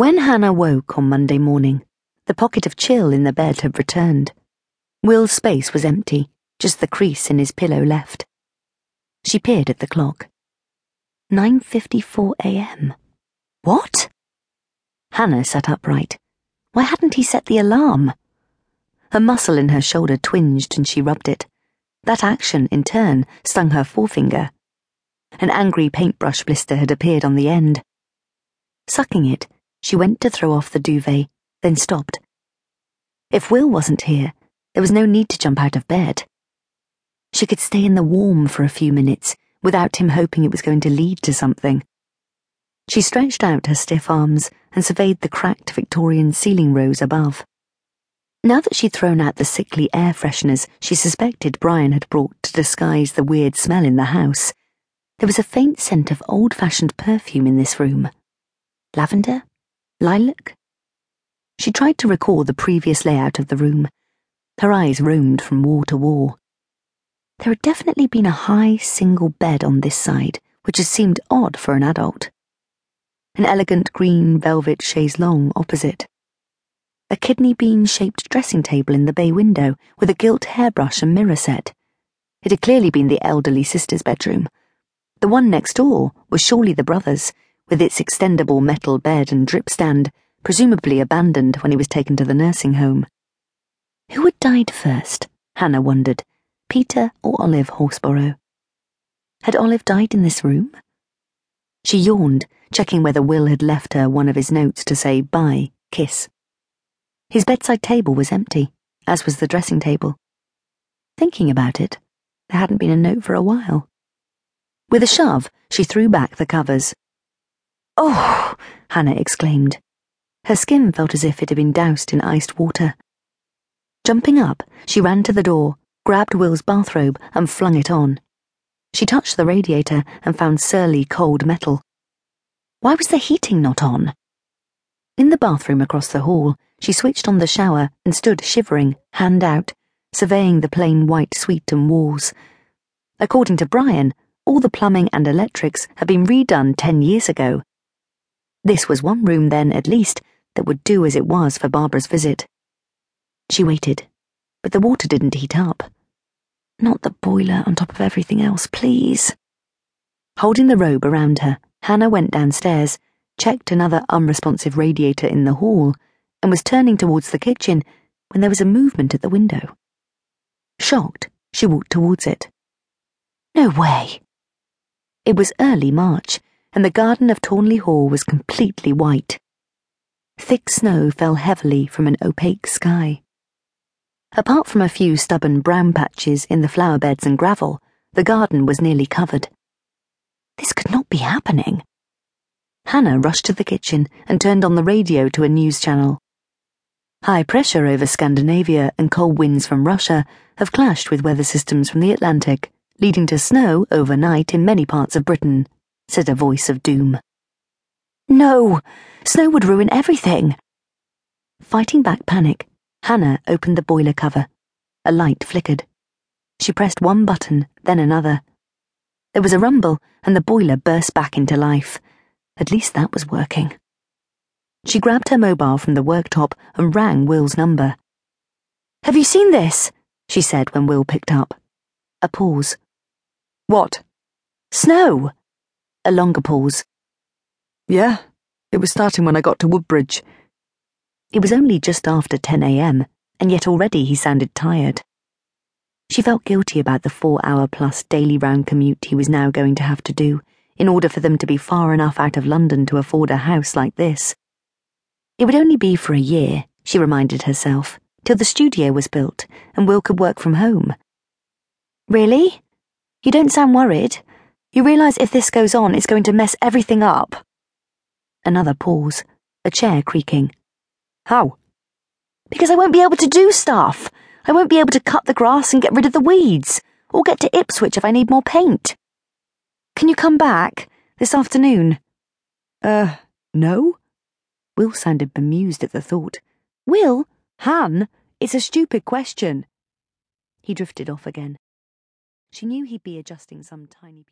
When Hannah woke on Monday morning, the pocket of chill in the bed had returned. Will's space was empty, just the crease in his pillow left. She peered at the clock. 9.54 a.m. What? Hannah sat upright. Why hadn't he set the alarm? A muscle in her shoulder twinged and she rubbed it. That action, in turn, stung her forefinger. An angry paintbrush blister had appeared on the end. Sucking it, she went to throw off the duvet, then stopped. If Will wasn't here, there was no need to jump out of bed. She could stay in the warm for a few minutes without him hoping it was going to lead to something. She stretched out her stiff arms and surveyed the cracked Victorian ceiling rose above. Now that she'd thrown out the sickly air fresheners she suspected Brian had brought to disguise the weird smell in the house, there was a faint scent of old fashioned perfume in this room. Lavender? Lilac? She tried to recall the previous layout of the room. Her eyes roamed from wall to wall. There had definitely been a high single bed on this side, which had seemed odd for an adult an elegant green velvet chaise longue opposite. A kidney bean shaped dressing table in the bay window with a gilt hairbrush and mirror set. It had clearly been the elderly sister's bedroom. The one next door was surely the brother's, with its extendable metal bed and drip stand, presumably abandoned when he was taken to the nursing home. Who had died first? Hannah wondered. Peter or Olive Horsborough? Had Olive died in this room? She yawned, checking whether Will had left her one of his notes to say bye, kiss. His bedside table was empty, as was the dressing table. Thinking about it, there hadn't been a note for a while. With a shove, she threw back the covers. Oh! Hannah exclaimed. Her skin felt as if it had been doused in iced water. Jumping up, she ran to the door, grabbed Will's bathrobe, and flung it on. She touched the radiator and found surly cold metal. Why was the heating not on? In the bathroom across the hall, she switched on the shower and stood shivering, hand out, surveying the plain white suite and walls. According to Brian, all the plumbing and electrics had been redone ten years ago. This was one room, then, at least, that would do as it was for Barbara's visit. She waited, but the water didn't heat up. Not the boiler on top of everything else, please. Holding the robe around her, Hannah went downstairs, checked another unresponsive radiator in the hall, and was turning towards the kitchen when there was a movement at the window. Shocked, she walked towards it. No way! It was early March, and the garden of Tornley Hall was completely white. Thick snow fell heavily from an opaque sky. Apart from a few stubborn brown patches in the flower beds and gravel, the garden was nearly covered. This could not be happening. Hannah rushed to the kitchen and turned on the radio to a news channel. High pressure over Scandinavia and cold winds from Russia have clashed with weather systems from the Atlantic, leading to snow overnight in many parts of Britain, said a voice of doom. No! Snow would ruin everything! Fighting back panic, Hannah opened the boiler cover. A light flickered. She pressed one button, then another. There was a rumble, and the boiler burst back into life. At least that was working. She grabbed her mobile from the worktop and rang Will's number. Have you seen this? she said when Will picked up. A pause. What? Snow. A longer pause. Yeah, it was starting when I got to Woodbridge. It was only just after 10 a.m., and yet already he sounded tired. She felt guilty about the four hour plus daily round commute he was now going to have to do in order for them to be far enough out of London to afford a house like this. It would only be for a year, she reminded herself, till the studio was built and Will could work from home. Really? You don't sound worried. You realise if this goes on, it's going to mess everything up. Another pause, a chair creaking. How? Because I won't be able to do stuff. I won't be able to cut the grass and get rid of the weeds, or get to Ipswich if I need more paint. Can you come back this afternoon? Uh, no? Will sounded bemused at the thought. Will? Han? It's a stupid question. He drifted off again. She knew he'd be adjusting some tiny.